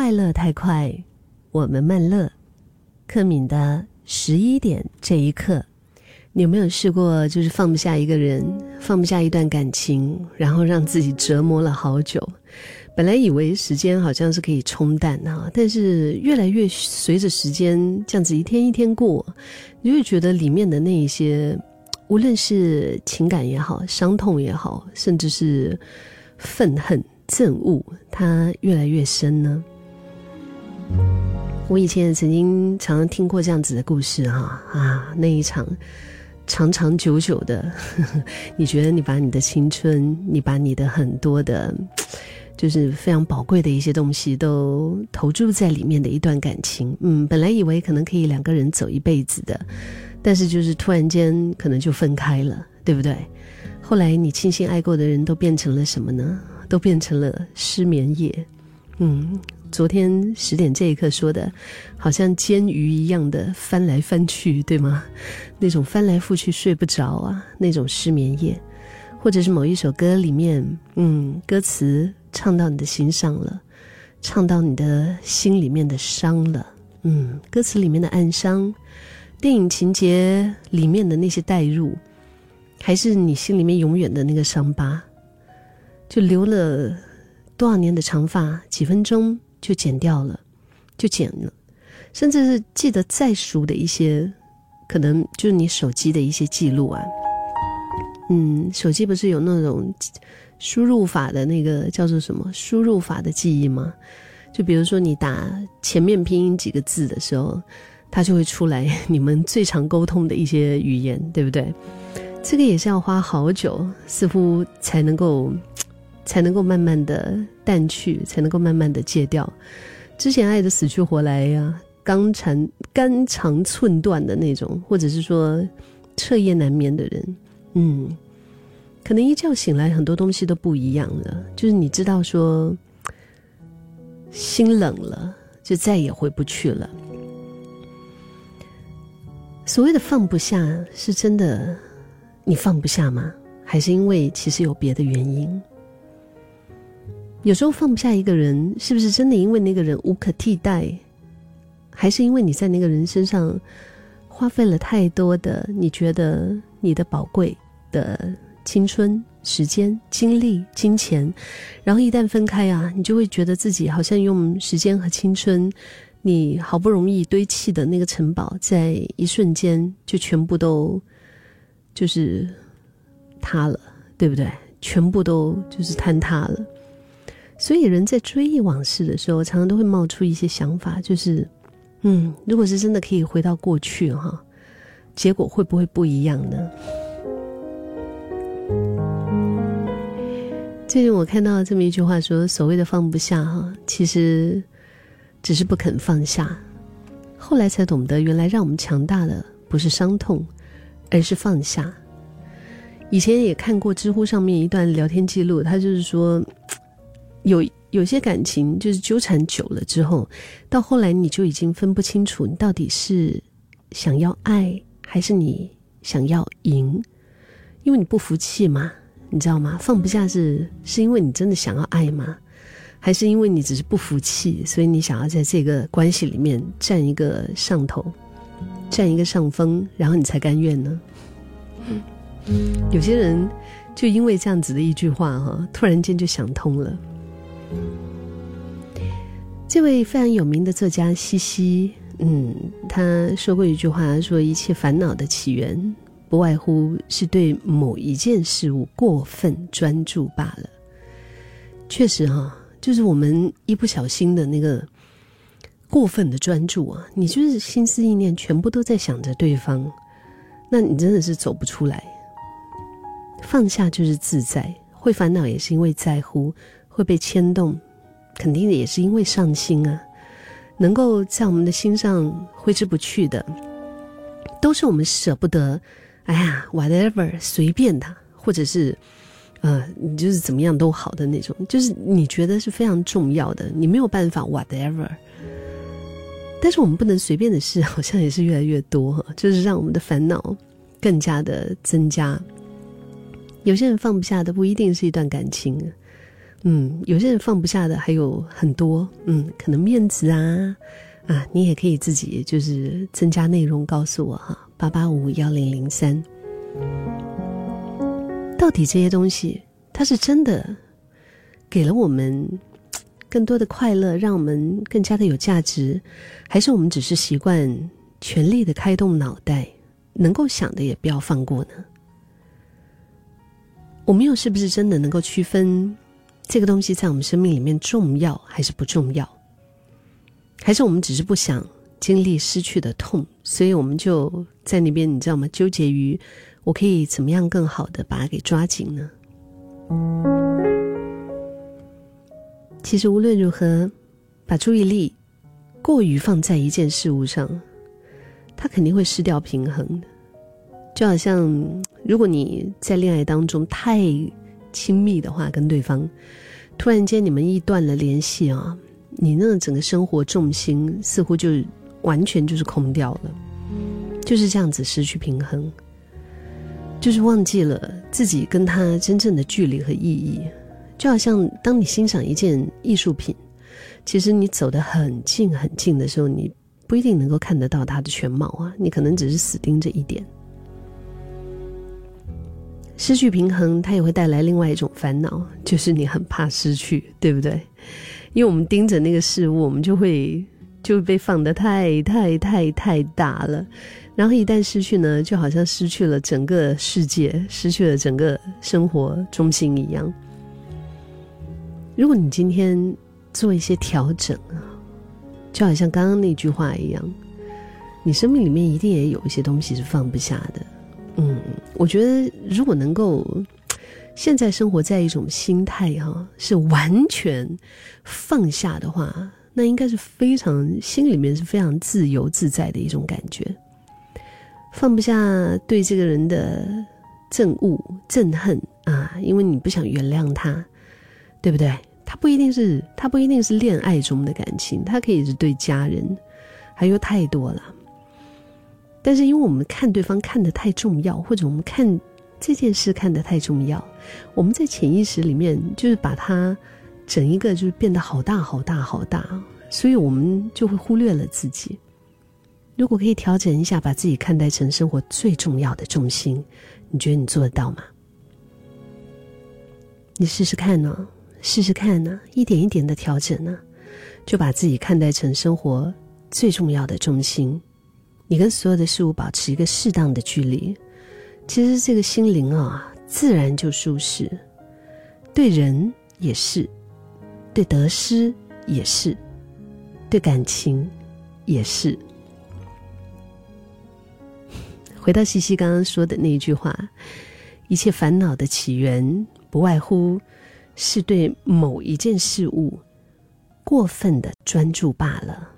快乐太快，我们慢乐。克敏的十一点这一刻，你有没有试过，就是放不下一个人，放不下一段感情，然后让自己折磨了好久？本来以为时间好像是可以冲淡啊，但是越来越随着时间这样子一天一天过，你会觉得里面的那一些，无论是情感也好，伤痛也好，甚至是愤恨。憎恶，它越来越深呢。我以前也曾经常常听过这样子的故事哈啊，那一场长长久久的，你觉得你把你的青春，你把你的很多的，就是非常宝贵的一些东西都投注在里面的一段感情，嗯，本来以为可能可以两个人走一辈子的，但是就是突然间可能就分开了，对不对？后来你倾心爱过的人都变成了什么呢？都变成了失眠夜，嗯，昨天十点这一刻说的，好像煎鱼一样的翻来翻去，对吗？那种翻来覆去睡不着啊，那种失眠夜，或者是某一首歌里面，嗯，歌词唱到你的心上了，唱到你的心里面的伤了，嗯，歌词里面的暗伤，电影情节里面的那些代入，还是你心里面永远的那个伤疤。就留了多少年的长发，几分钟就剪掉了，就剪了，甚至是记得再熟的一些，可能就是你手机的一些记录啊。嗯，手机不是有那种输入法的那个叫做什么输入法的记忆吗？就比如说你打前面拼音几个字的时候，它就会出来 你们最常沟通的一些语言，对不对？这个也是要花好久，似乎才能够。才能够慢慢的淡去，才能够慢慢的戒掉。之前爱的死去活来呀，肝肠肝肠寸断的那种，或者是说彻夜难眠的人，嗯，可能一觉醒来，很多东西都不一样了。就是你知道说，心冷了，就再也回不去了。所谓的放不下，是真的你放不下吗？还是因为其实有别的原因？有时候放不下一个人，是不是真的因为那个人无可替代，还是因为你在那个人身上花费了太多的你觉得你的宝贵的青春、时间、精力、金钱，然后一旦分开啊，你就会觉得自己好像用时间和青春，你好不容易堆砌的那个城堡，在一瞬间就全部都就是塌了，对不对？全部都就是坍塌了。所以，人在追忆往事的时候，常常都会冒出一些想法，就是，嗯，如果是真的可以回到过去，哈，结果会不会不一样呢？最近我看到这么一句话，说所谓的放不下，哈，其实只是不肯放下。后来才懂得，原来让我们强大的不是伤痛，而是放下。以前也看过知乎上面一段聊天记录，他就是说。有有些感情就是纠缠久了之后，到后来你就已经分不清楚，你到底是想要爱还是你想要赢，因为你不服气嘛，你知道吗？放不下是是因为你真的想要爱吗？还是因为你只是不服气，所以你想要在这个关系里面占一个上头，占一个上风，然后你才甘愿呢？有些人就因为这样子的一句话哈，突然间就想通了。这位非常有名的作家西西，嗯，他说过一句话，说一切烦恼的起源，不外乎是对某一件事物过分专注罢了。确实哈，就是我们一不小心的那个过分的专注啊，你就是心思意念全部都在想着对方，那你真的是走不出来。放下就是自在，会烦恼也是因为在乎。会被牵动，肯定也是因为上心啊。能够在我们的心上挥之不去的，都是我们舍不得。哎呀，whatever，随便他，或者是，呃，你就是怎么样都好的那种，就是你觉得是非常重要的，你没有办法 whatever。但是我们不能随便的事，好像也是越来越多，就是让我们的烦恼更加的增加。有些人放不下的，不一定是一段感情。嗯，有些人放不下的还有很多，嗯，可能面子啊，啊，你也可以自己就是增加内容告诉我哈，八八五幺零零三，到底这些东西它是真的给了我们更多的快乐，让我们更加的有价值，还是我们只是习惯全力的开动脑袋，能够想的也不要放过呢？我们又是不是真的能够区分？这个东西在我们生命里面重要还是不重要？还是我们只是不想经历失去的痛，所以我们就在那边，你知道吗？纠结于我可以怎么样更好的把它给抓紧呢？其实无论如何，把注意力过于放在一件事物上，它肯定会失掉平衡的。就好像如果你在恋爱当中太……亲密的话跟对方，突然间你们一断了联系啊，你那整个生活重心似乎就完全就是空掉了，就是这样子失去平衡，就是忘记了自己跟他真正的距离和意义。就好像当你欣赏一件艺术品，其实你走得很近很近的时候，你不一定能够看得到它的全貌啊，你可能只是死盯着一点。失去平衡，它也会带来另外一种烦恼，就是你很怕失去，对不对？因为我们盯着那个事物，我们就会就被放得太太太太大了，然后一旦失去呢，就好像失去了整个世界，失去了整个生活中心一样。如果你今天做一些调整啊，就好像刚刚那句话一样，你生命里面一定也有一些东西是放不下的。嗯，我觉得如果能够现在生活在一种心态哈，是完全放下的话，那应该是非常心里面是非常自由自在的一种感觉。放不下对这个人的憎恶、憎恨啊，因为你不想原谅他，对不对？他不一定是他不一定是恋爱中的感情，他可以是对家人，还有太多了。但是，因为我们看对方看得太重要，或者我们看这件事看得太重要，我们在潜意识里面就是把它整一个就是变得好大好大好大，所以我们就会忽略了自己。如果可以调整一下，把自己看待成生活最重要的重心，你觉得你做得到吗？你试试看呢，试试看呢，一点一点的调整呢，就把自己看待成生活最重要的重心。你跟所有的事物保持一个适当的距离，其实这个心灵啊，自然就舒适。对人也是，对得失也是，对感情也是。回到西西刚刚说的那一句话，一切烦恼的起源，不外乎是对某一件事物过分的专注罢了。